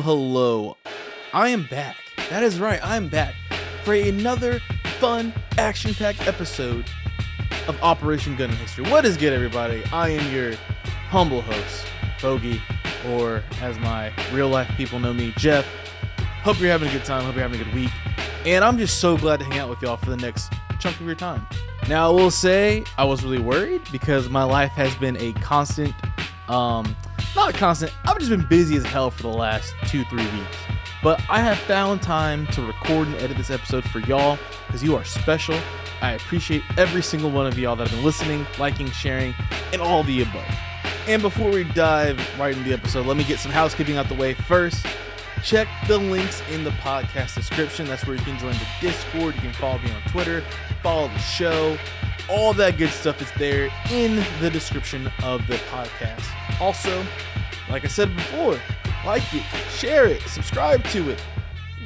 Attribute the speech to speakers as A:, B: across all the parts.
A: Hello. I am back. That is right, I am back for another fun, action packed episode of Operation Gun History. What is good, everybody? I am your humble host, Bogey, or as my real life people know me, Jeff. Hope you're having a good time. Hope you're having a good week. And I'm just so glad to hang out with y'all for the next chunk of your time. Now, I will say I was really worried because my life has been a constant, um, not constant, I've just been busy as hell for the last two, three weeks. But I have found time to record and edit this episode for y'all because you are special. I appreciate every single one of y'all that have been listening, liking, sharing, and all the above. And before we dive right into the episode, let me get some housekeeping out the way first. Check the links in the podcast description. That's where you can join the Discord. You can follow me on Twitter, follow the show. All that good stuff is there in the description of the podcast. Also, like I said before, like it, share it, subscribe to it.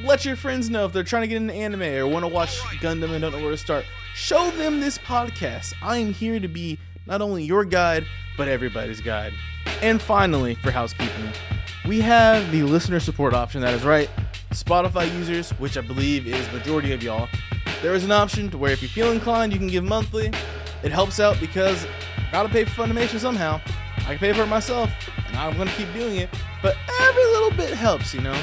A: Let your friends know if they're trying to get into anime or want to watch Gundam and don't know where to start. Show them this podcast. I am here to be not only your guide, but everybody's guide. And finally, for housekeeping, we have the listener support option. That is right. Spotify users, which I believe is majority of y'all, there is an option to where if you feel inclined, you can give monthly. It helps out because gotta pay for Funimation somehow. I can pay for it myself, and I'm gonna keep doing it. But every little bit helps, you know.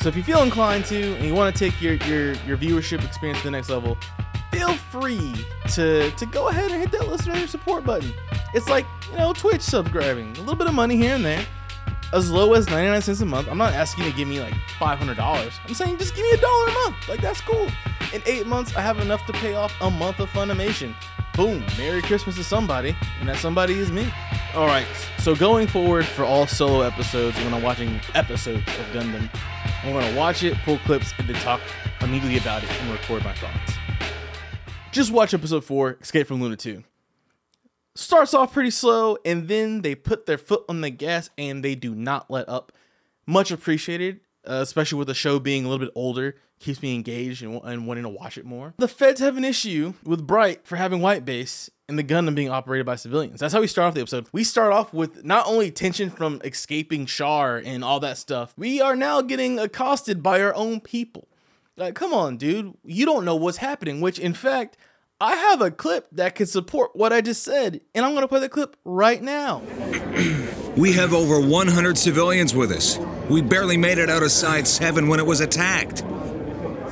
A: So if you feel inclined to, and you want to take your your your viewership experience to the next level, feel free to to go ahead and hit that listener support button. It's like you know Twitch subscribing, a little bit of money here and there as low as 99 cents a month. I'm not asking you to give me like $500. I'm saying just give me a dollar a month. Like that's cool. In eight months, I have enough to pay off a month of Funimation. Boom, Merry Christmas to somebody, and that somebody is me. All right, so going forward for all solo episodes, when I'm watching episodes of Gundam, I'm gonna watch it, pull clips, and then talk immediately about it and record my thoughts. Just watch episode 4, Escape from Luna 2 starts off pretty slow and then they put their foot on the gas and they do not let up. Much appreciated, uh, especially with the show being a little bit older, keeps me engaged and, and wanting to watch it more. The feds have an issue with Bright for having white base and the Gundam being operated by civilians. That's how we start off the episode. We start off with not only tension from escaping Char and all that stuff, we are now getting accosted by our own people. Like, come on, dude. You don't know what's happening, which in fact, I have a clip that can support what I just said, and I'm going to play the clip right now.
B: we have over 100 civilians with us. We barely made it out of Side 7 when it was attacked.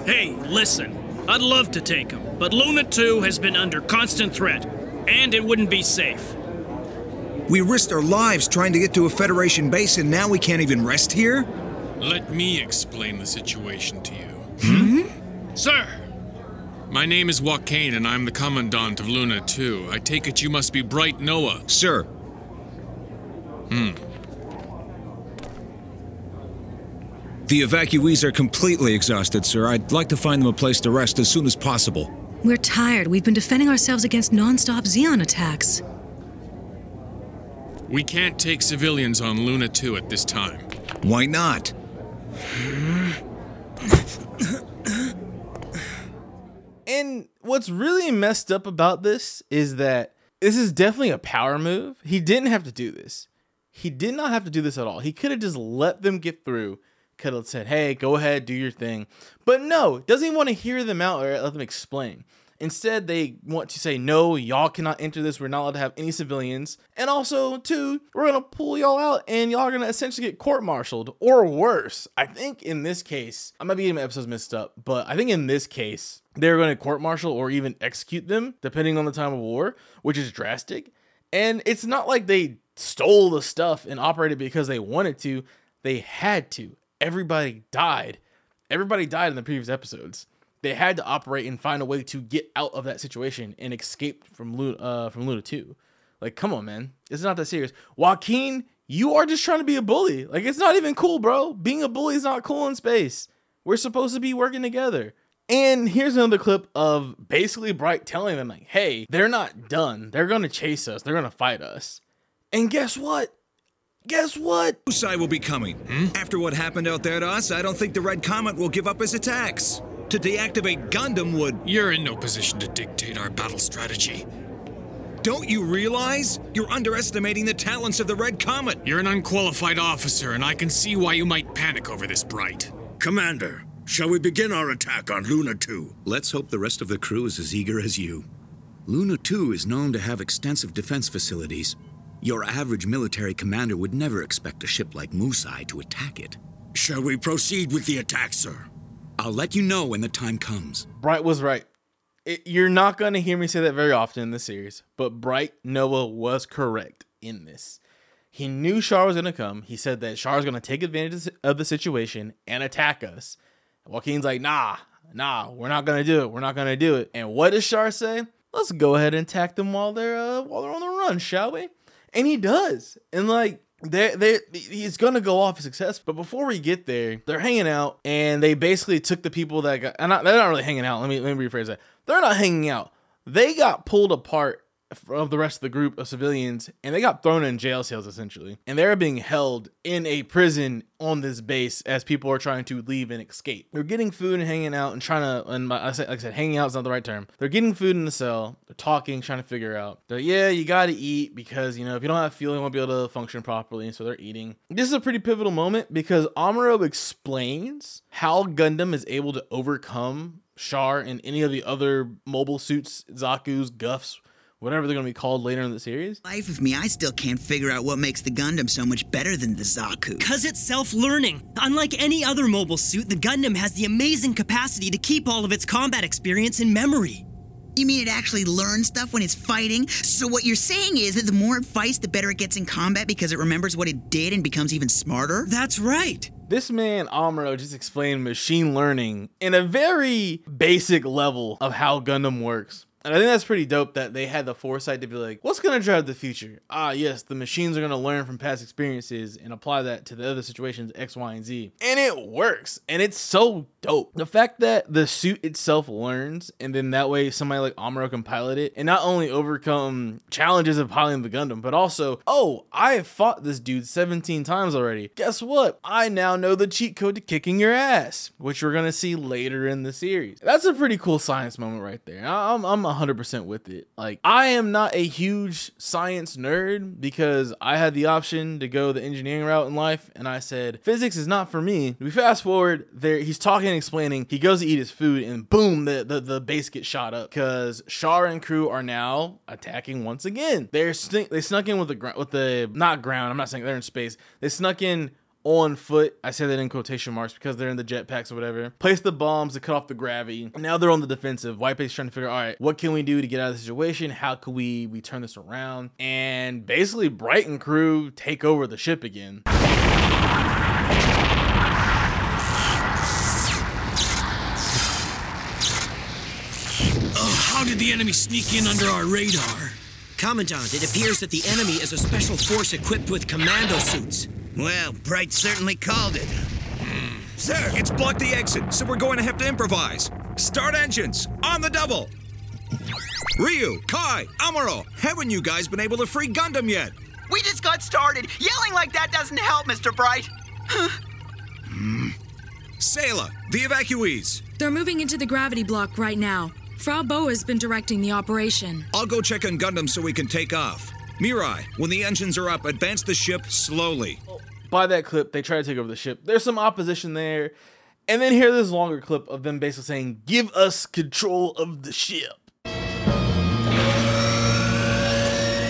C: Hey, listen. I'd love to take them, but Luna 2 has been under constant threat, and it wouldn't be safe.
B: We risked our lives trying to get to a Federation base, and now we can't even rest here?
D: Let me explain the situation to you.
C: Hmm? Sir!
D: My name is Joaquin, and I'm the Commandant of Luna 2. I take it you must be Bright Noa.
B: Sir.
D: Hmm.
B: The evacuees are completely exhausted, sir. I'd like to find them a place to rest as soon as possible.
E: We're tired. We've been defending ourselves against non-stop Zeon attacks.
D: We can't take civilians on Luna 2 at this time.
B: Why not?
A: And what's really messed up about this is that this is definitely a power move. He didn't have to do this. He did not have to do this at all. He could have just let them get through. Could have said, "Hey, go ahead, do your thing." But no, doesn't even want to hear them out or let them explain. Instead, they want to say, no, y'all cannot enter this. We're not allowed to have any civilians. And also, two, we're going to pull y'all out and y'all are going to essentially get court martialed or worse. I think in this case, I might be getting my episodes mixed up, but I think in this case, they're going to court martial or even execute them, depending on the time of war, which is drastic. And it's not like they stole the stuff and operated because they wanted to, they had to. Everybody died. Everybody died in the previous episodes they had to operate and find a way to get out of that situation and escape from Luna, uh, from Luna 2. Like, come on, man. It's not that serious. Joaquin, you are just trying to be a bully. Like, it's not even cool, bro. Being a bully is not cool in space. We're supposed to be working together. And here's another clip of basically Bright telling them, like, hey, they're not done. They're going to chase us, they're going to fight us. And guess what? Guess what?
B: Musai will be coming. Hmm? After what happened out there to us, I don't think the Red Comet will give up his attacks. To deactivate Gundam would.
D: You're in no position to dictate our battle strategy.
B: Don't you realize? You're underestimating the talents of the Red Comet.
D: You're an unqualified officer, and I can see why you might panic over this, Bright.
F: Commander, shall we begin our attack on Luna 2?
G: Let's hope the rest of the crew is as eager as you. Luna 2 is known to have extensive defense facilities. Your average military commander would never expect a ship like Musai to attack it.
F: Shall we proceed with the attack, sir?
G: I'll let you know when the time comes.
A: Bright was right. It, you're not going to hear me say that very often in this series, but Bright Noa was correct in this. He knew Char was going to come. He said that Char is going to take advantage of the situation and attack us. Joaquin's like, nah, nah, we're not going to do it. We're not going to do it. And what does Char say? Let's go ahead and attack them while they're uh, while they're on the run, shall we? And he does. And like they they he's gonna go off success. But before we get there, they're hanging out and they basically took the people that got and they're not really hanging out. Let me let me rephrase that. They're not hanging out. They got pulled apart of the rest of the group of civilians and they got thrown in jail cells essentially. And they're being held in a prison on this base as people are trying to leave and escape. They're getting food and hanging out and trying to and I said, like i said hanging out is not the right term. They're getting food in the cell. They're talking trying to figure out. They're yeah you gotta eat because you know if you don't have fuel you won't be able to function properly. So they're eating. This is a pretty pivotal moment because amuro explains how gundam is able to overcome Char and any of the other mobile suits, Zaku's, Guffs, whatever they're going to be called later in the series.
H: Life of me, I still can't figure out what makes the Gundam so much better than the Zaku.
I: Cause it's self-learning. Unlike any other mobile suit, the Gundam has the amazing capacity to keep all of its combat experience in memory.
H: You mean it actually learns stuff when it's fighting? So what you're saying is that the more it fights, the better it gets in combat because it remembers what it did and becomes even smarter?
I: That's right.
A: This man, Amuro, just explained machine learning in a very basic level of how Gundam works. And I think that's pretty dope that they had the foresight to be like, what's going to drive the future? Ah, yes, the machines are going to learn from past experiences and apply that to the other situations X, Y, and Z. And it works. And it's so dope. The fact that the suit itself learns, and then that way somebody like Amuro can pilot it and not only overcome challenges of piloting the Gundam, but also, oh, I have fought this dude 17 times already. Guess what? I now know the cheat code to kicking your ass, which we're going to see later in the series. That's a pretty cool science moment right there. I'm, I'm 100% with it. Like, I am not a huge science nerd because I had the option to go the engineering route in life, and I said, physics is not for me. We fast forward, there he's talking and explaining, he goes to eat his food, and boom, the, the, the base gets shot up because Char and crew are now attacking once again. They're sn- they snuck in with the ground, with the, not ground, I'm not saying they're in space. They snuck in on foot. I say that in quotation marks because they're in the jetpacks or whatever. Place the bombs to cut off the gravity. Now they're on the defensive. White Base trying to figure, all right, what can we do to get out of the situation? How can we we turn this around? And basically, Bright and crew take over the ship again.
C: How did the enemy sneak in under our radar?
I: Commandant, it appears that the enemy is a special force equipped with commando suits.
H: Well, Bright certainly called it.
B: Sir, it's blocked the exit, so we're going to have to improvise. Start engines, on the double. Ryu, Kai, Amuro, haven't you guys been able to free Gundam yet?
J: We just got started. Yelling like that doesn't help, Mr. Bright. Hmm.
B: Sayla, the evacuees.
K: They're moving into the gravity block right now. Frau Bo has been directing the operation.
B: I'll go check on Gundam so we can take off. Mirai, when the engines are up, advance the ship slowly.
A: By that clip, they try to take over the ship. There's some opposition there. And then hear this longer clip of them basically saying, Give us control of the ship.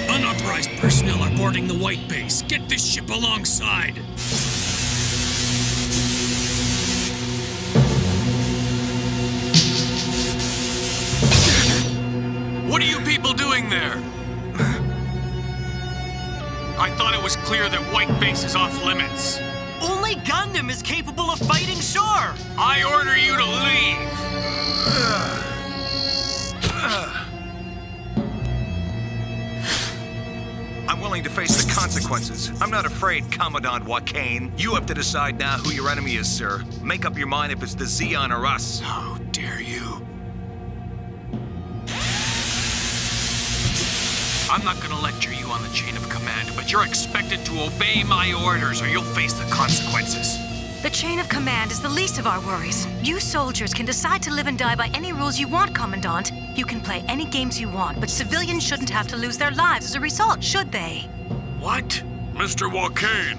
C: Unauthorized personnel are boarding the White Base. Get this ship alongside. What are you people doing there? I thought it was clear that White Base is off limits.
I: Only Gundam is capable of fighting Char.
C: I order you to leave.
B: I'm willing to face the consequences. I'm not afraid, Commandant Joaquin. You have to decide now who your enemy is, sir. Make up your mind if it's the Zeon or us.
C: How dare you? I'm not gonna lecture you on the chain of command, but you're expected to obey my orders or you'll face the consequences.
E: The chain of command is the least of our worries. You soldiers can decide to live and die by any rules you want, Commandant. You can play any games you want, but civilians shouldn't have to lose their lives as a result, should they?
L: What? Mr. Joaquin?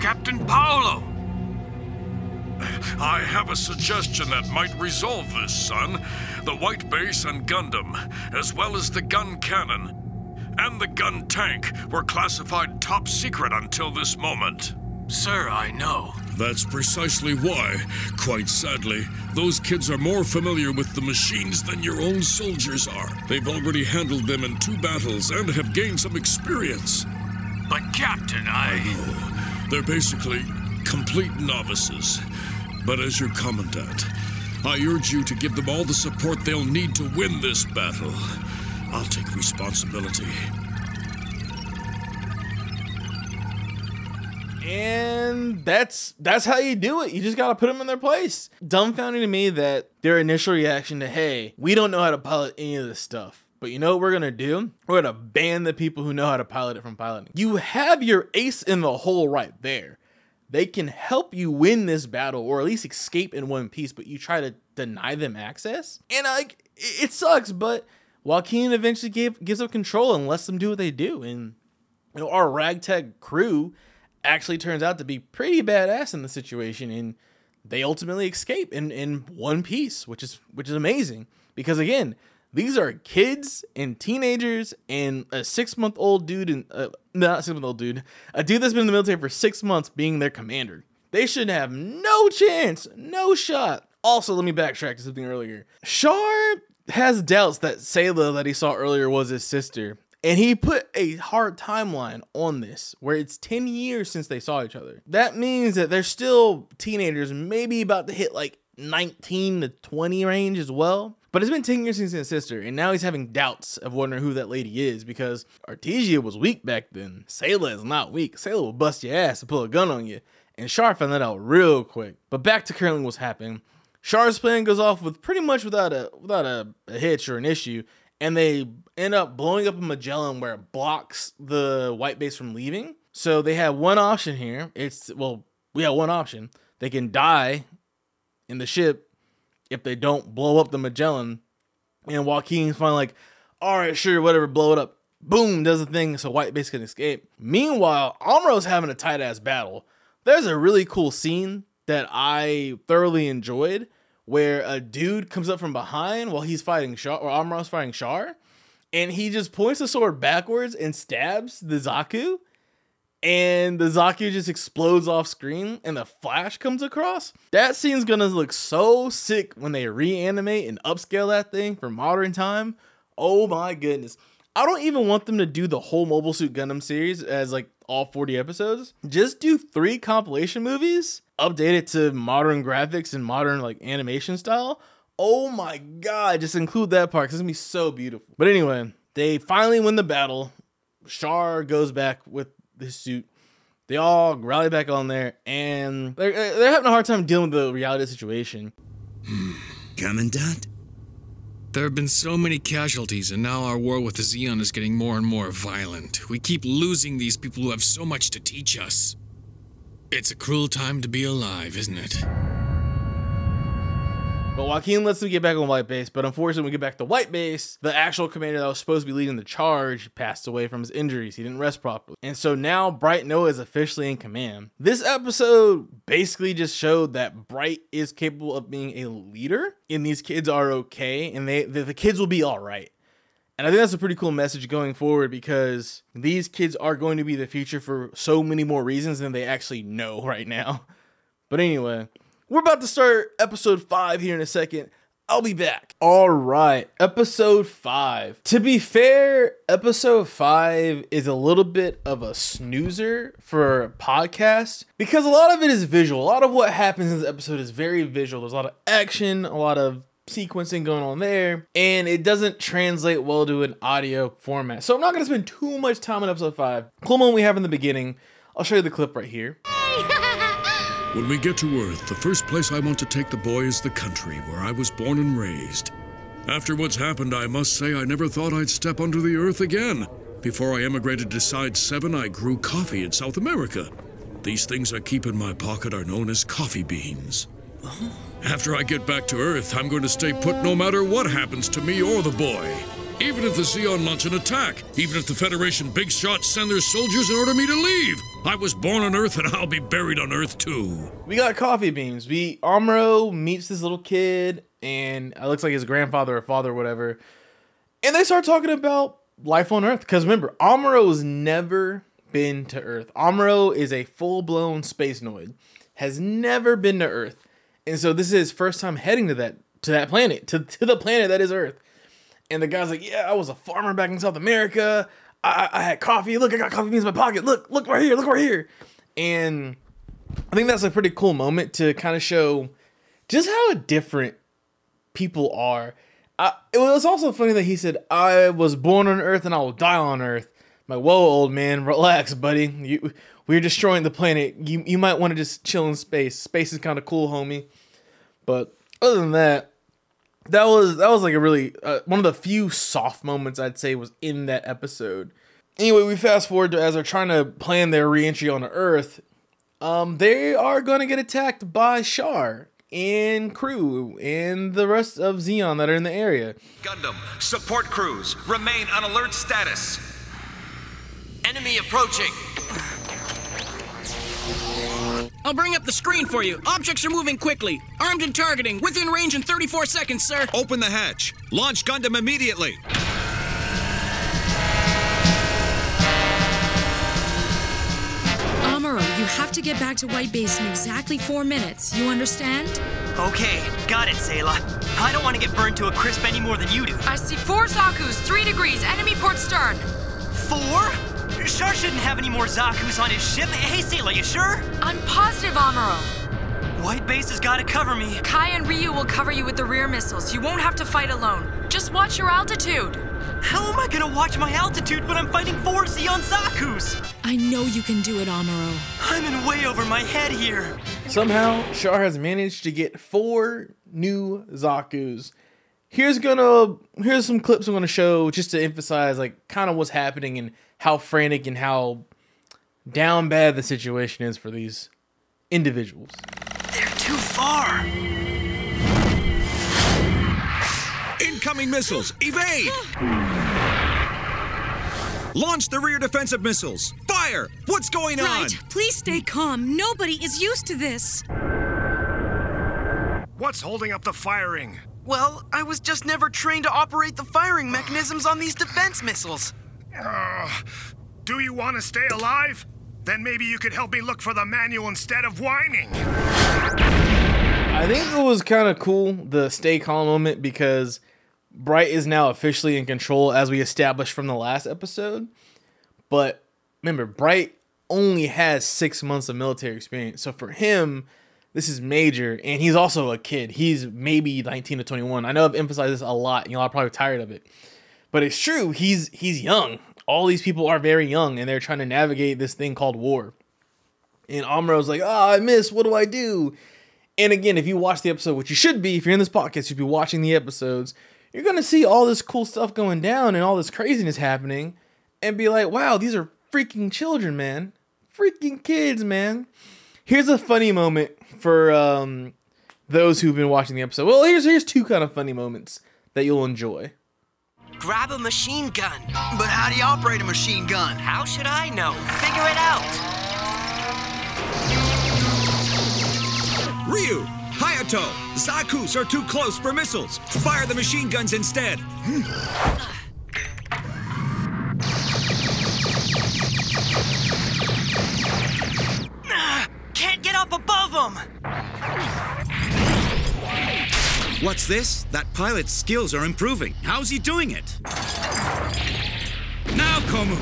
L: Captain Paolo? I have a suggestion that might resolve this, son. The White Base and Gundam, as well as the gun cannon and the gun tank, were classified top secret until this moment.
M: Sir, I know.
F: That's precisely why, quite sadly, those kids are more familiar with the machines than your own soldiers are. They've already handled them in two battles and have gained some experience.
M: But, Captain, I.
F: I know. They're basically complete novices. But as your commandant, I urge you to give them all the support they'll need to win this battle. I'll take responsibility.
A: And that's that's how you do it. You just gotta put them in their place. Dumbfounding to me that their initial reaction to hey, we don't know how to pilot any of this stuff. But you know what we're gonna do? We're gonna ban the people who know how to pilot it from piloting. You have your ace in the hole right there. They can help you win this battle or at least escape in one piece, but you try to deny them access. And like it sucks, but Joaquin eventually gave, gives up control and lets them do what they do. And you know, our ragtag crew actually turns out to be pretty badass in the situation and they ultimately escape in, in one piece, which is which is amazing. Because again, these are kids and teenagers and a six month old dude and uh, not six month old dude, a dude that's been in the military for six months being their commander. They should have no chance, no shot. Also, let me backtrack to something earlier. Char has doubts that Sayla that he saw earlier was his sister. And he put a hard timeline on this where it's 10 years since they saw each other. That means that they're still teenagers, maybe about to hit like 19 to 20 range as well. But it's been 10 years since his sister, and now he's having doubts of wondering who that lady is because Artesia was weak back then. Sayla is not weak. Sayla will bust your ass and pull a gun on you. And Char found that out real quick. But back to currently what's happening. Char's plan goes off with pretty much without a without a, a hitch or an issue, and they end up blowing up a Magellan where it blocks the white base from leaving. So they have one option here. It's well, we have one option. They can die in the ship if they don't blow up the Magellan. And Joaquin's finally like, all right, sure, whatever, blow it up. Boom, does the thing so white base can escape. Meanwhile, Amuro's having a tight ass battle. There's a really cool scene that I thoroughly enjoyed where a dude comes up from behind while he's fighting Char or Amuro's fighting Char, and he just points the sword backwards and stabs the Zaku, and the Zaku just explodes off screen, and the flash comes across. That scene's gonna look so sick when they reanimate and upscale that thing for modern time. Oh my goodness. I don't even want them to do the whole Mobile Suit Gundam series as like all 40 episodes. Just do three compilation movies, update it to modern graphics and modern like animation style. Oh my god, just include that part because it's gonna be so beautiful. But anyway, they finally win the battle. Char goes back with his suit. They all rally back on there, and they're, they're having a hard time dealing with the reality situation. Hmm.
G: Commandant?
D: There have been so many casualties, and now our war with the Zeon is getting more and more violent. We keep losing these people who have so much to teach us. It's a cruel time to be alive, isn't it?
A: But Joaquin lets them get back on white base, but unfortunately, when we get back to white base, the actual commander that was supposed to be leading the charge passed away from his injuries. He didn't rest properly. And so now Bright Noa is officially in command. This episode basically just showed that Bright is capable of being a leader, and these kids are okay, and they the, the kids will be all right. And I think that's a pretty cool message going forward because these kids are going to be the future for so many more reasons than they actually know right now. But anyway, we're about to start episode five here in a second. I'll be back. All right, episode five. To be fair, episode five is a little bit of a snoozer for a podcast because a lot of it is visual. A lot of what happens in this episode is very visual. There's a lot of action, a lot of sequencing going on there, and it doesn't translate well to an audio format. So I'm not going to spend too much time on episode five. Cool moment we have in the beginning. I'll show you the clip right here.
F: When we get to Earth, the first place I want to take the boy is the country where I was born and raised. After what's happened, I must say I never thought I'd step onto the Earth again. Before I emigrated to Side 7, I grew coffee in South America. These things I keep in my pocket are known as coffee beans. Oh. After I get back to Earth, I'm going to stay put no matter what happens to me or the boy. Even if the Zeon launch an attack, even if the Federation big shots send their soldiers and order me to leave, I was born on Earth and I'll be buried on Earth too.
A: We got coffee beans. We Amuro meets this little kid, and it looks like his grandfather or father or whatever. And they start talking about life on Earth. Because remember, Amuro's never been to Earth. Amuro is a full blown space noid, has never been to Earth. And so this is his first time heading to that to that planet, to, to the planet that is Earth. And the guy's like, Yeah, I was a farmer back in South America. I, I had coffee. Look, I got coffee beans in my pocket. Look, look right here, look right here. And I think that's a pretty cool moment to kind of show just how different people are. I, it was also funny that he said, I was born on Earth and I will die on Earth. I'm like, whoa, old man, relax, buddy. You, we're destroying the planet. You, you might want to just chill in space. Space is kind of cool, homie. But other than that, that was that was like a really uh, one of the few soft moments I'd say was in that episode. Anyway, we fast forward to as they're trying to plan their reentry on Earth. Um, they are gonna get attacked by Char and crew and the rest of Zeon that are in the area.
B: Gundam, support crews. Remain on alert status.
N: Enemy approaching.
C: I'll bring up the screen for you. Objects are moving quickly. Armed and targeting. Within range in 34 seconds, sir.
B: Open the hatch. Launch Gundam immediately.
K: Amuro, you have to get back to White Base in exactly four minutes. You understand?
I: Okay, got it, Sayla. I don't want to get burned to a crisp any more than you do.
K: I see four Zaku's, three degrees, enemy port stern.
I: Four? Char shouldn't have any more Zaku's on his ship. Hey, Sayla, you sure?
K: I'm positive, Amuro.
I: White Base has got to cover me.
K: Kai and Ryu will cover you with the rear missiles. You won't have to fight alone. Just watch your altitude.
I: How am I gonna watch my altitude when I'm fighting four Zeon Zaku's?
K: I know you can do it, Amuro.
I: I'm in way over my head here.
A: Somehow, Char has managed to get four new Zaku's. Here's gonna here's some clips I'm gonna show just to emphasize like kind of what's happening and how frantic and how down bad the situation is for these individuals.
I: They're too far.
B: Incoming missiles. Evade. Launch the rear defensive missiles. Fire. What's going on?
O: Right. Please stay calm. Nobody is used to this.
L: What's holding up the firing?
J: Well, I was just never trained to operate the firing mechanisms on these defense missiles.
L: Uh, do you want to stay alive? Then maybe you could help me look for the manual instead of whining.
A: I think it was kind of cool the stay calm moment because Bright is now officially in control as we established from the last episode. But remember, Bright only has six months of military experience. So for him, this is major. And he's also a kid. He's maybe 19 to 21. I know I've emphasized this a lot. You know, I'm probably tired of it. But it's true. He's he's young. All these people are very young and they're trying to navigate this thing called war. And Amuro's like, oh, I miss. What do I do? And again, if you watch the episode, which you should be, if you're in this podcast, you'd be watching the episodes, you're to see all this cool stuff going down and all this craziness happening and be like, wow, these are freaking children, man. Freaking kids, man. Here's a funny moment for um, those who've been watching the episode. Well, here's here's two kind of funny moments that you'll enjoy.
I: Grab a machine gun.
J: But how do you operate a machine gun?
I: How should I know? Figure it out.
B: Ryu, Hayato, Zaku's are too close for missiles. Fire the machine guns instead.
I: Can't get up above them.
G: What's this? That pilot's skills are improving. How's he doing it?
B: Now, Komu.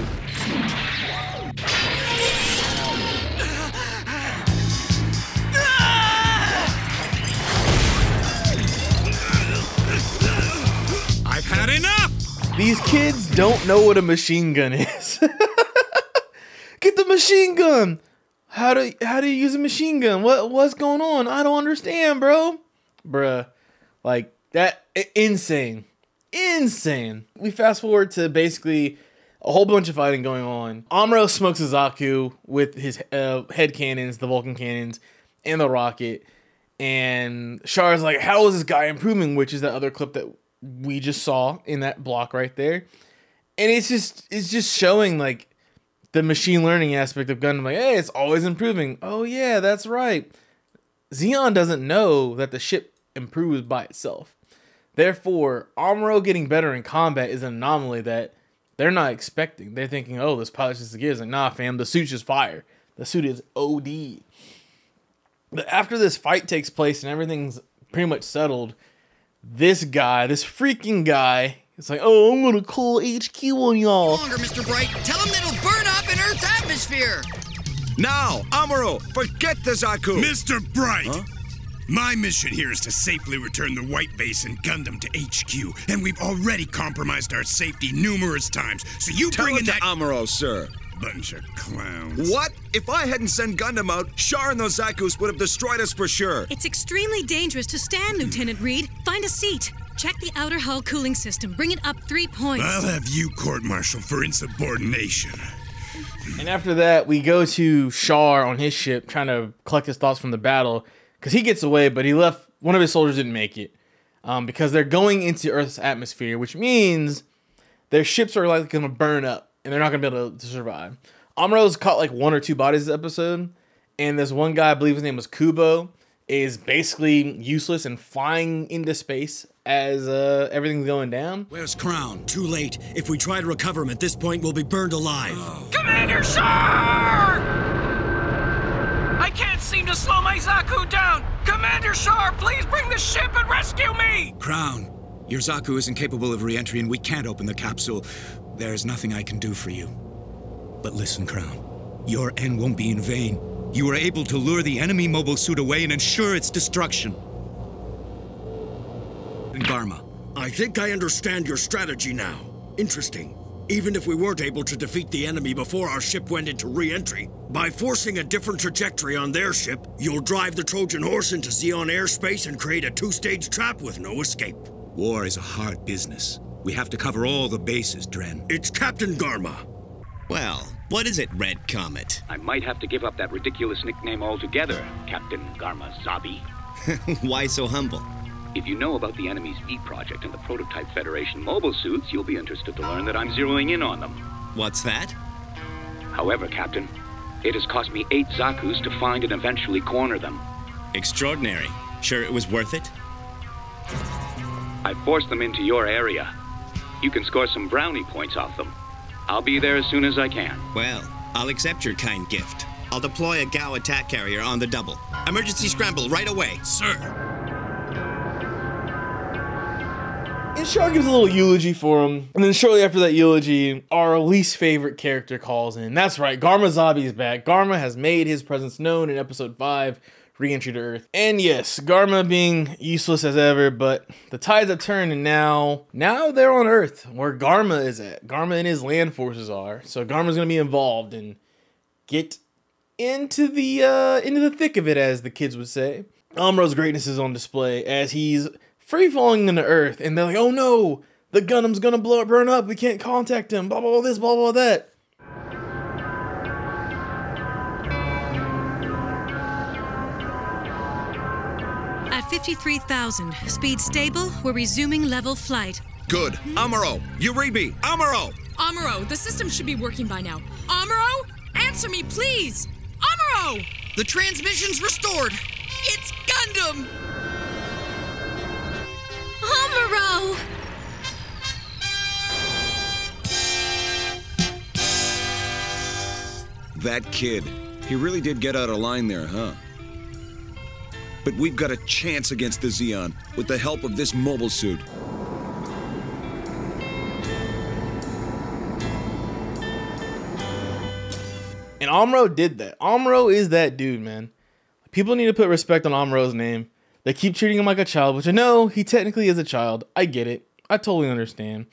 B: I've had enough.
A: These kids don't know what a machine gun is. Get the machine gun. How do how do you use a machine gun? What what's going on? I don't understand, bro. Bruh. Like that insane. Insane. We fast forward to basically a whole bunch of fighting going on. Amuro smokes a Zaku with his uh, head cannons, the Vulcan cannons, and the rocket. And Char's like, "How is this guy improving?" Which is the other clip that we just saw in that block right there. And it's just it's just showing like the machine learning aspect of Gundam. Like, hey, it's always improving. Oh yeah, that's right. Zeon doesn't know that the ship improves by itself. Therefore, Amuro getting better in combat is an anomaly that they're not expecting. They're thinking, oh, this pilot's just a gears. Like, nah, fam, the suit's just fire. The suit is OD. But after this fight takes place and everything's pretty much settled, this guy, this freaking guy, is like, oh, I'm gonna call HQ on y'all.
P: longer, Mr. Bright. Tell him that it'll burn up in Earth's atmosphere.
B: Now, Amuro, forget the Zaku.
Q: Mr. Bright! My mission here is to safely return the White Base and Gundam to HQ, and we've already compromised our safety numerous times. So you
B: Tell
Q: bring
B: it
Q: in
B: to
Q: that
B: Amuro, sir.
Q: bunch of clowns.
B: What? If I hadn't sent Gundam out, Char and those Zakus would have destroyed us for sure.
O: It's extremely dangerous to stand, Lieutenant Reed. Find a seat. Check the outer hull cooling system. Bring it up three points.
Q: I'll have you court-martialed for insubordination.
A: And after that, we go to Char on his ship trying to collect his thoughts from the battle because he gets away, but he left one of his soldiers didn't make it um, because they're going into Earth's atmosphere, which means their ships are likely going to burn up and they're not going to be able to survive. Amuro's caught like one or two bodies this episode, and this one guy, I believe his name was Kubo, is basically useless and flying into space as uh, everything's going down.
R: Where's Crown? Too late. If we try to recover him at this point, we'll be burned alive.
M: Commander Char! I can't seem to slow my Zaku down! Commander Char, please bring the ship and rescue me!
G: Crown, your Zaku isn't capable of re-entry and we can't open the capsule. There's nothing I can do for you. But listen, Crown, your end won't be in vain. You were able to lure the enemy mobile suit away and ensure its destruction. Garma,
R: I think I understand your strategy now. Interesting. Even if we weren't able to defeat the enemy before our ship went into re-entry, by forcing a different trajectory on their ship, you'll drive the Trojan horse into Zeon airspace and create a two-stage trap with no escape.
G: war is a hard business. We have to cover all the bases, Dren.
R: It's Captain Garma.
S: Well, what is it, Red Comet?
T: I might have to give up that ridiculous nickname altogether, Captain Garma Zabi.
S: Why so humble?
T: If you know about the enemy's V project and the prototype Federation mobile suits, you'll be interested to learn that I'm zeroing in on them.
S: What's that?
T: However, Captain, it has cost me eight Zakus to find and eventually corner them.
S: Extraordinary. Sure it was worth it?
T: I forced them into your area. You can score some brownie points off them. I'll be there as soon as I can.
S: Well, I'll accept your kind gift. I'll deploy a Gao attack carrier on the double. Emergency scramble right away.
R: Sir.
A: Char gives a little eulogy for him. And then shortly after that eulogy, our least favorite character calls in. That's right, Garma Zabi is back. Garma has made his presence known in episode 5, Reentry to Earth. And yes, Garma being useless as ever, but the tides have turned and now now they're on Earth, where Garma is at. Garma and his land forces are. So Garma's gonna be involved and get into the uh into the thick of it, as the kids would say. Amuro's greatness is on display as he's free falling into Earth, and they're like, "Oh no, the Gundam's gonna blow up, burn up. We can't contact him." Blah blah blah. This blah blah that.
O: At 53,000, speed stable, we're resuming level flight.
B: Good. Amuro, you read me. Amuro!
K: Amuro, the system should be working by now. Amuro, answer me, please. Amuro!
P: The transmission's restored. It's Gundam!
B: That kid. He really did get out of line there, huh? But we've got a chance against the Zeon with the help of this mobile suit.
A: And Amuro did that. Amuro is that dude, man. People need to put respect on Amuro's name. They keep treating him like a child, which I know he technically is a child. I get it. I totally understand.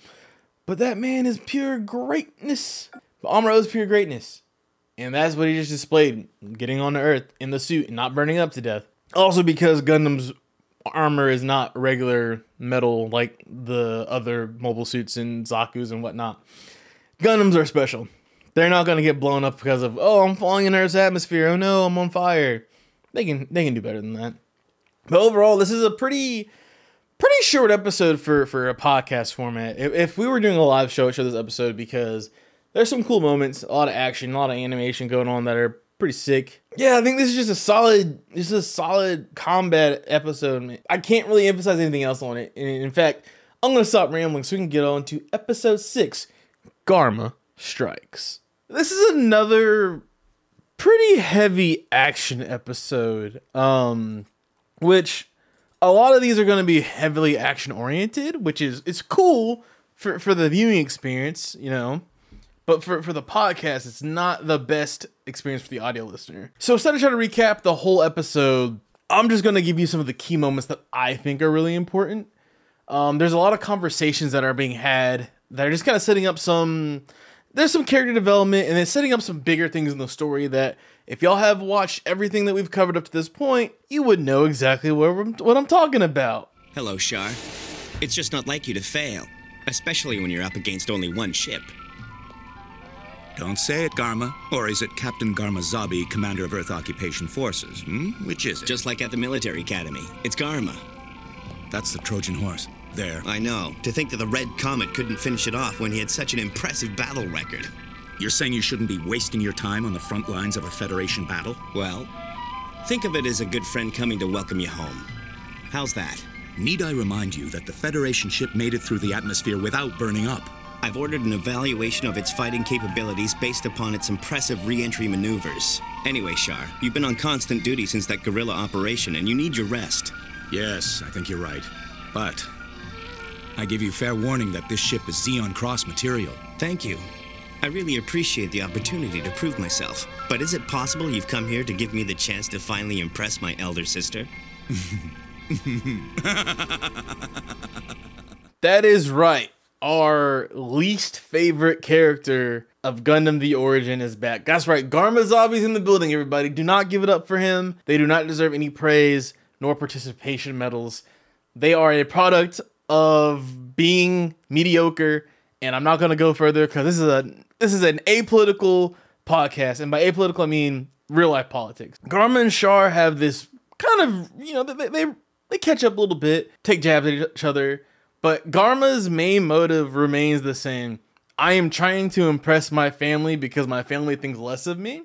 A: But that man is pure greatness. But Amuro is pure greatness. And that's what he just displayed, getting on the earth in the suit and not burning up to death. Also because Gundam's armor is not regular metal like the other mobile suits and Zaku's and whatnot. Gundams are special. They're not gonna get blown up because of oh I'm falling in Earth's atmosphere. Oh no, I'm on fire. They can they can do better than that. But overall, this is a pretty pretty short episode for for a podcast format. If, if we were doing a live show, I'd show this episode because there's some cool moments, a lot of action, a lot of animation going on that are pretty sick. Yeah, I think this is just a solid, this is a solid combat episode. I can't really emphasize anything else on it. And in fact, I'm gonna stop rambling so we can get on to episode six, Garma Strikes. This is another pretty heavy action episode. Um, which a lot of these are going to be heavily action oriented, which is it's cool for for the viewing experience, you know. But for, for the podcast, it's not the best experience for the audio listener. So instead of trying to recap the whole episode, I'm just gonna give you some of the key moments that I think are really important. Um, there's a lot of conversations that are being had that are just kind of setting up some. There's some character development and it's setting up some bigger things in the story that if y'all have watched everything that we've covered up to this point, you would know exactly what, I'm- what I'm talking about.
S: Hello, Char. It's just not like you to fail, especially when you're up against only one ship.
G: Don't say it, Garma. Or is it Captain Garma Zabi, commander of Earth Occupation Forces? Hmm? Which is it?
S: Just like at the military academy. It's Garma.
G: That's the Trojan horse. There.
S: I know. To think that the Red Comet couldn't finish it off when he had such an impressive battle record.
G: You're saying you shouldn't be wasting your time on the front lines of a Federation battle?
S: Well, think of it as a good friend coming to welcome you home. How's that?
G: Need I remind you that the Federation ship made it through the atmosphere without burning up?
S: I've ordered an evaluation of its fighting capabilities based upon its impressive re entry maneuvers. Anyway, Char, you've been on constant duty since that guerrilla operation, and you need your rest.
G: Yes, I think you're right. But I give you fair warning that this ship is Zeon Cross material.
S: Thank you. I really appreciate the opportunity to prove myself. But is it possible you've come here to give me the chance to finally impress my elder sister?
A: That is right. Our least favorite character of Gundam The Origin is back. That's right. Garma Zombie's in the building, everybody. Do not give it up for him. They do not deserve any praise nor participation medals. They are a product of being mediocre, and I'm not to go further because this is a this is an apolitical podcast, and by apolitical I mean real life politics. Garma and Char have this kind of you know they they, they catch up a little bit, take jabs at each other, but Garma's main motive remains the same. I am trying to impress my family because my family thinks less of me.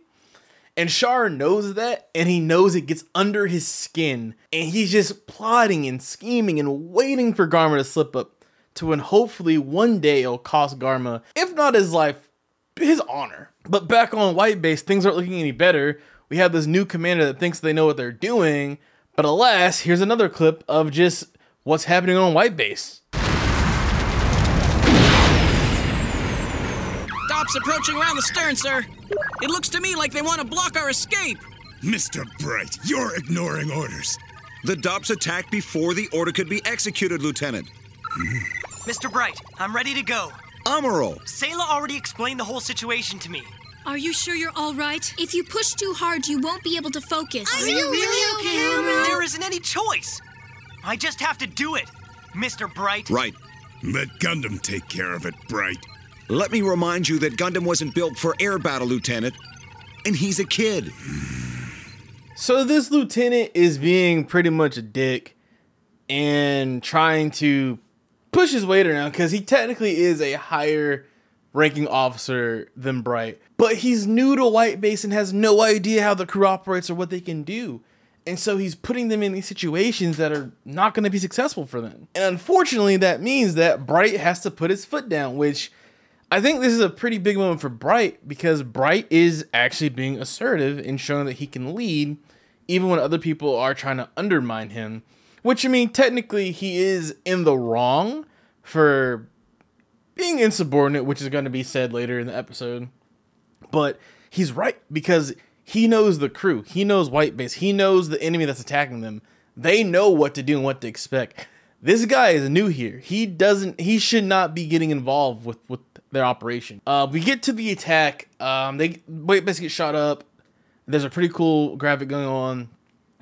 A: And Char knows that, and he knows it gets under his skin, and he's just plotting and scheming and waiting for Garma to slip up to when hopefully one day it'll cost Garma, if not his life, his honor. But back on White Base, things aren't looking any better. We have this new commander that thinks they know what they're doing, but alas, here's another clip of just what's happening on White Base.
M: Dops approaching around the stern, sir. It looks to me like they want to block our escape.
Q: Mr. Bright, you're ignoring orders.
B: The Dops attacked before the order could be executed, Lieutenant. Hmm.
I: Mr. Bright, I'm ready to go.
B: Amuro!
I: Sayla already explained the whole situation to me.
O: Are you sure you're all right?
U: If you push too hard, you won't be able to focus.
I: Are you really okay, Amuro? There isn't any choice. I just have to do it, Mr. Bright.
B: Right.
Q: Let Gundam take care of it, Bright.
B: Let me remind you that Gundam wasn't built for air battle, Lieutenant. And he's a kid.
A: So this lieutenant is being pretty much a dick and trying to push his weight around because he technically is a higher ranking officer than Bright. But he's new to White Base and has no idea how the crew operates or what they can do. And so he's putting them in these situations that are not going to be successful for them. And unfortunately, that means that Bright has to put his foot down, which I think this is a pretty big moment for Bright because Bright is actually being assertive and showing that he can lead even when other people are trying to undermine him. Which I mean, technically, he is in the wrong for being insubordinate, which is going to be said later in the episode. But he's right because he knows the crew, he knows White Base, he knows the enemy that's attacking them. They know what to do and what to expect. This guy is new here. He doesn't. He should not be getting involved with with their operation. Uh, we get to the attack. Um, they Base gets shot up. There's a pretty cool graphic going on.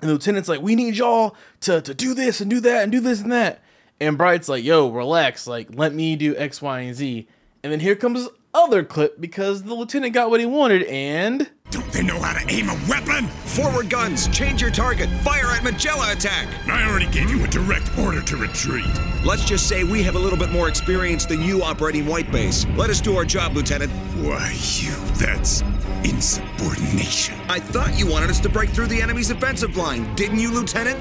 A: And the lieutenant's like, we need y'all to, to do this and do that and do this and that. And Bright's like, yo, relax. Like, let me do X, Y, and Z. And then here comes other clip because the lieutenant got what he wanted and.
Q: Don't they know how to aim a weapon!
B: Forward guns, change your target, fire at Magella attack!
Q: I already gave you a direct order to retreat.
B: Let's just say we have a little bit more experience than you operating White Base. Let us do our job, Lieutenant.
Q: Why, you, that's insubordination.
B: I thought you wanted us to break through the enemy's offensive line, didn't you, Lieutenant?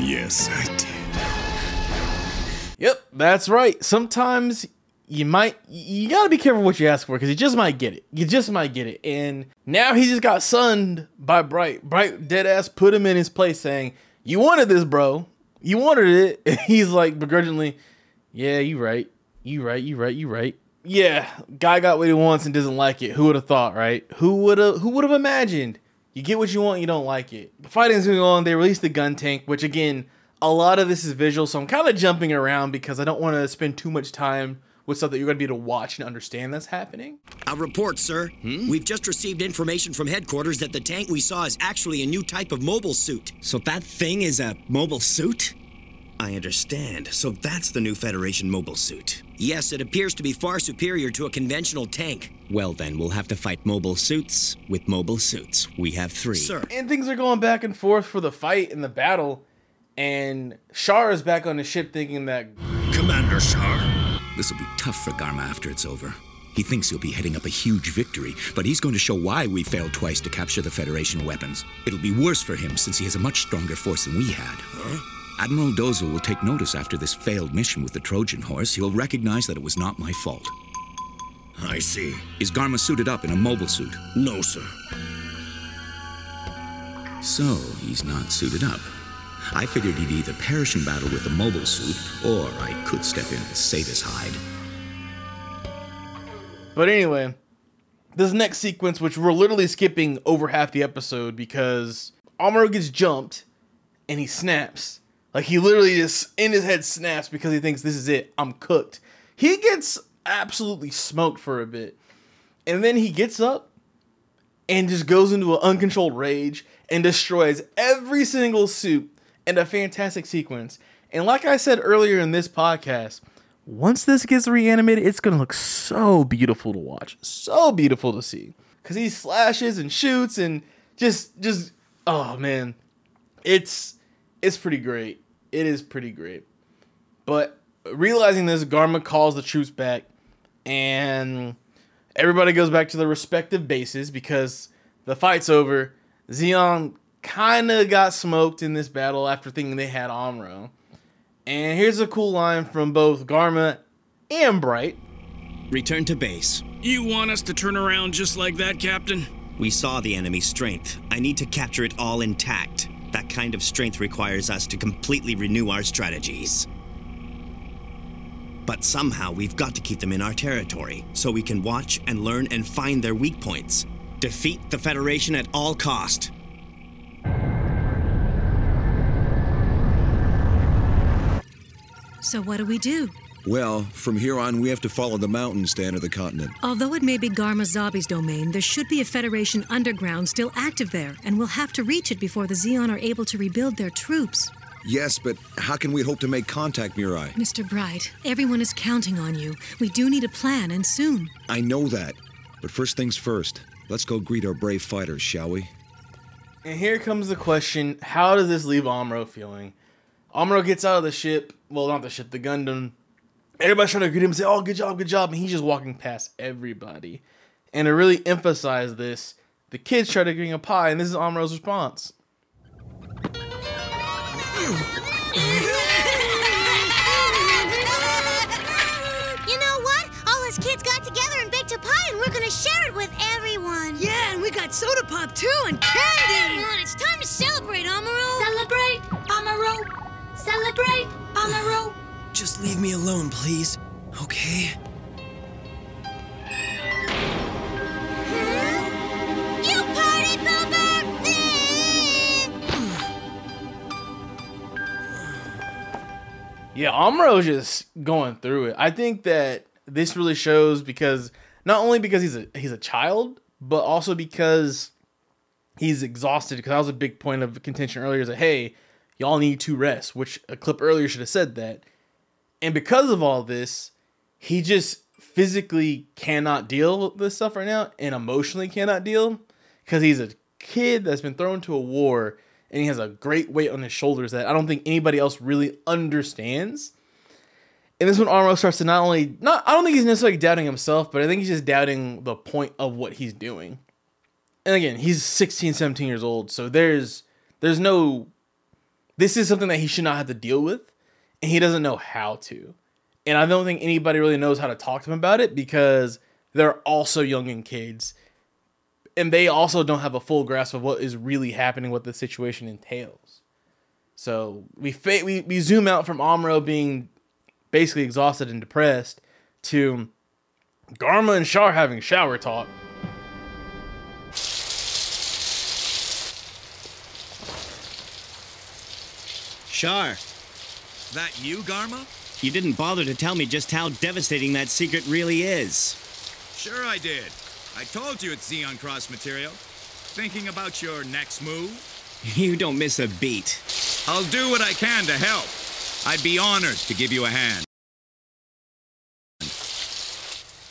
Q: Yes, I did.
A: Yep, that's right. Sometimes you might you gotta be careful what you ask for because you just might get it. You just might get it. And now he just got sunned by Bright. Bright dead ass put him in his place saying, You wanted this, bro. You wanted it. And he's like begrudgingly, Yeah, you right. You right, you right, you right. Yeah, guy got what he wants and doesn't like it. Who would have thought, right? Who would have who would have imagined? You get what you want, you don't like it. The fighting's going on. They release the gun tank, which again, a lot of this is visual, so I'm kind of jumping around because I don't want to spend too much time with stuff that you're going to be able to watch and understand that's happening.
R: A report, sir. Hmm? We've just received information from headquarters that the tank we saw is actually a new type of mobile suit.
S: So that thing is a mobile suit? I understand. So that's the new Federation mobile suit.
R: Yes, it appears to be far superior to a conventional tank.
S: Well, then, we'll have to fight mobile suits with mobile suits. We have three.
R: Sir.
A: And things are going back and forth for the fight and the battle. And Char is back on the ship thinking that
Q: Commander Char.
G: This'll be tough for Garma after it's over. He thinks he'll be heading up a huge victory, but he's going to show why we failed twice to capture the Federation weapons. It'll be worse for him since he has a much stronger force than we had. Admiral Dozle will take notice after this failed mission with the Trojan horse. He'll recognize that it was not my fault.
Q: I see.
G: Is Garma suited up in a mobile suit?
Q: No, sir.
G: So, he's not suited up. I figured he'd either perish in battle with the mobile suit, or I could step in and save his hide.
A: But anyway, this next sequence, which we're literally skipping over half the episode because Amuro gets jumped and he snaps. Like he literally just in his head snaps because he thinks this is it. I'm cooked. He gets absolutely smoked for a bit. And then he gets up and just goes into an uncontrolled rage and destroys every single suit in a fantastic sequence. And like I said earlier in this podcast, once this gets reanimated, it's gonna look so beautiful to watch, so beautiful to see. Cause he slashes and shoots and just, just, oh man, it's, it's pretty great. It is pretty great. But realizing this, Garma calls the troops back, and everybody goes back to their respective bases because the fight's over. Zeon kind of got smoked in this battle after thinking they had Amuro. And here's a cool line from both Garma and Bright.
S: Return to base.
C: You want us to turn around just like that, Captain?
S: We saw the enemy's strength. I need to capture it all intact. That kind of strength requires us to completely renew our strategies. But somehow we've got to keep them in our territory so we can watch and learn and find their weak points. Defeat the Federation at all cost.
O: So what do we do?
V: Well, from here on, we have to follow the mountains to enter the continent.
O: Although it may be Garma Zabi's domain, there should be a Federation underground still active there, and we'll have to reach it before the Zeon are able to rebuild their troops.
V: Yes, but how can we hope to make contact, Mirai?
O: Mr. Bright, everyone is counting on you. We do need a plan, and soon.
V: I know that. But first things first, let's go greet our brave fighters, shall we?
A: And here comes the question how does this leave Amuro feeling? Amuro gets out of the ship, well, not the ship, the Gundam. Everybody's trying to greet him and say, oh, good job, good job. And he's just walking past everybody. And to really emphasize this, the kids try to bring a pie, and this is Amuro's response.
W: You know what? All us kids got together and baked a pie, and we're gonna share it with everyone.
O: Yeah, and we got soda pop too and candy.
W: Come on, it's time to celebrate, Amuro. Celebrate, Amuro. Celebrate, Amuro.
I: Just leave me alone, please. Okay?
W: You party pooper!
A: Yeah, Amuro's just going through it. I think that this really shows because not only because he's a he's a child, but also because he's exhausted. Because that was a big point of contention earlier. Is that hey, y'all need to rest, which a clip earlier should have said that. And because of all this, he just physically cannot deal with this stuff right now and emotionally cannot deal because he's a kid that's been thrown to a war and he has a great weight on his shoulders that I don't think anybody else really understands. And this one Amuro starts to not only not I don't think he's necessarily doubting himself, but I think he's just doubting the point of what he's doing. And again, he's 16, 17 years old, so there's there's no this is something that he should not have to deal with, and he doesn't know how to. And I don't think anybody really knows how to talk to him about it because they're also young and kids. And they also don't have a full grasp of what is really happening, what the situation entails. So we fa- we, we zoom out from Amuro being basically exhausted and depressed to Garma and Char having shower talk.
S: Char,
G: That you, Garma?
S: you didn't bother to tell me just how devastating that secret really is.
G: Sure I did. I told you it's Zeon Cross material. Thinking about your next move?
S: You don't miss a beat.
G: I'll do what I can to help. I'd be honored to give you a hand.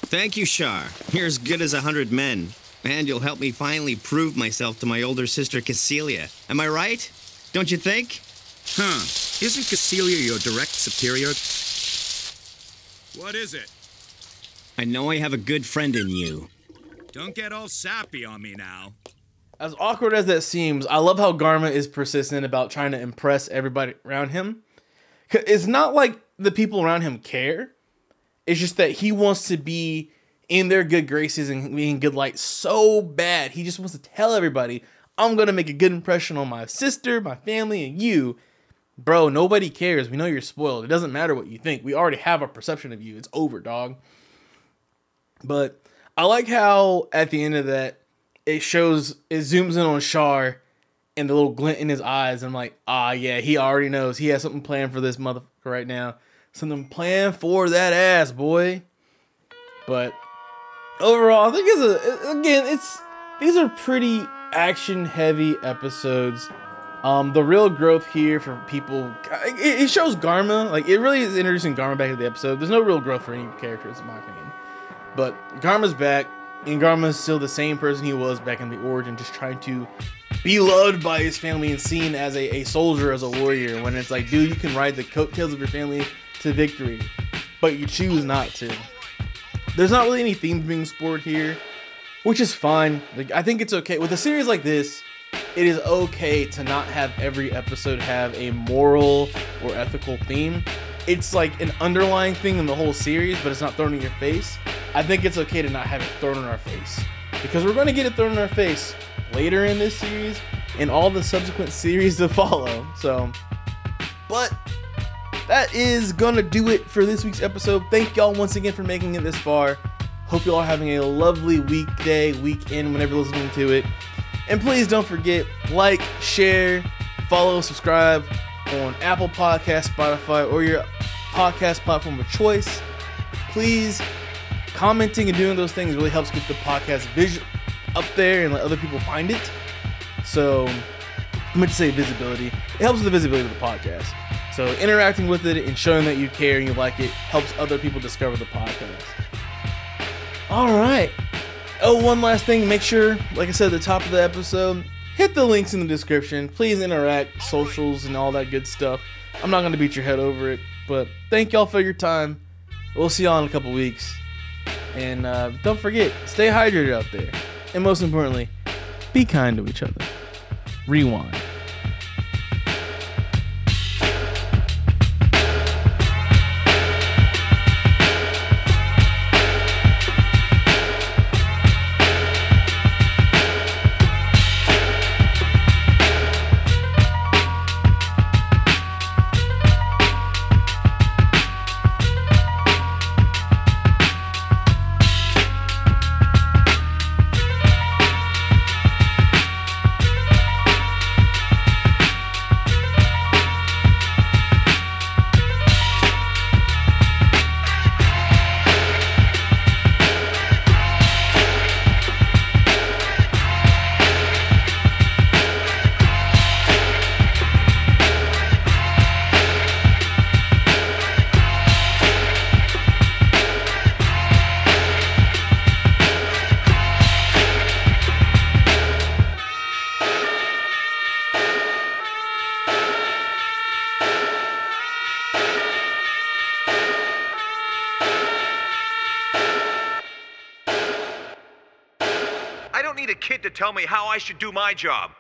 S: Thank you, Char. You're as good as a hundred men. And you'll help me finally prove myself to my older sister, Kycilia. Am I right? Don't you think?
G: Huh. Isn't Kycilia your direct superior? What is it?
S: I know I have a good friend in you.
G: Don't get all sappy on me now.
A: As awkward as that seems, I love how Garma is persistent about trying to impress everybody around him. It's not like the people around him care. It's just that he wants to be in their good graces and be in good light so bad. He just wants to tell everybody, I'm going to make a good impression on my sister, my family, and you. Bro, nobody cares. We know you're spoiled. It doesn't matter what you think. We already have a perception of you. It's over, dog. But I like how at the end of that, it shows it zooms in on Char and the little glint in his eyes. I'm like, ah, yeah, he already knows. He has something planned for this motherfucker right now. Something planned for that ass, boy. But overall, I think it's a again, it's these are pretty action heavy episodes. Um, the real growth here for people, it, it shows Garma. Like it really is introducing Garma back to the episode. There's no real growth for any characters, in my opinion. But Garma's back, and Garma's still the same person he was back in the origin, just trying to be loved by his family and seen as a, a soldier, as a warrior. When it's like, dude, you can ride the coattails of your family to victory, but you choose not to. There's not really any themes being explored here, which is fine. Like I think it's okay with a series like this. It is okay to not have every episode have a moral or ethical theme. It's like an underlying thing in the whole series, but it's not thrown in your face. I think it's okay to not have it thrown in our face because we're going to get it thrown in our face later in this series and all the subsequent series to follow. So, but that is gonna do it for this week's episode. Thank y'all once again for making it this far. Hope y'all are having a lovely weekday, weekend, whenever you're listening to it. And please don't forget, like, share, follow, subscribe on Apple Podcast, Spotify, or your podcast platform of choice. Please, commenting and doing those things really helps get the podcast vision up there and let other people find it. So I'm going to say visibility. It helps with the visibility of the podcast. So interacting with it and showing that you care and you like it helps other people discover the podcast. All right. Oh, one last thing. Make sure, like I said at the top of the episode, hit the links in the description. Please interact, socials, and all that good stuff. I'm not going to beat your head over it, but thank y'all for your time. We'll see y'all in a couple weeks. And uh, don't forget, stay hydrated out there. And most importantly, be kind to each other. Rewind.
B: I should do my job.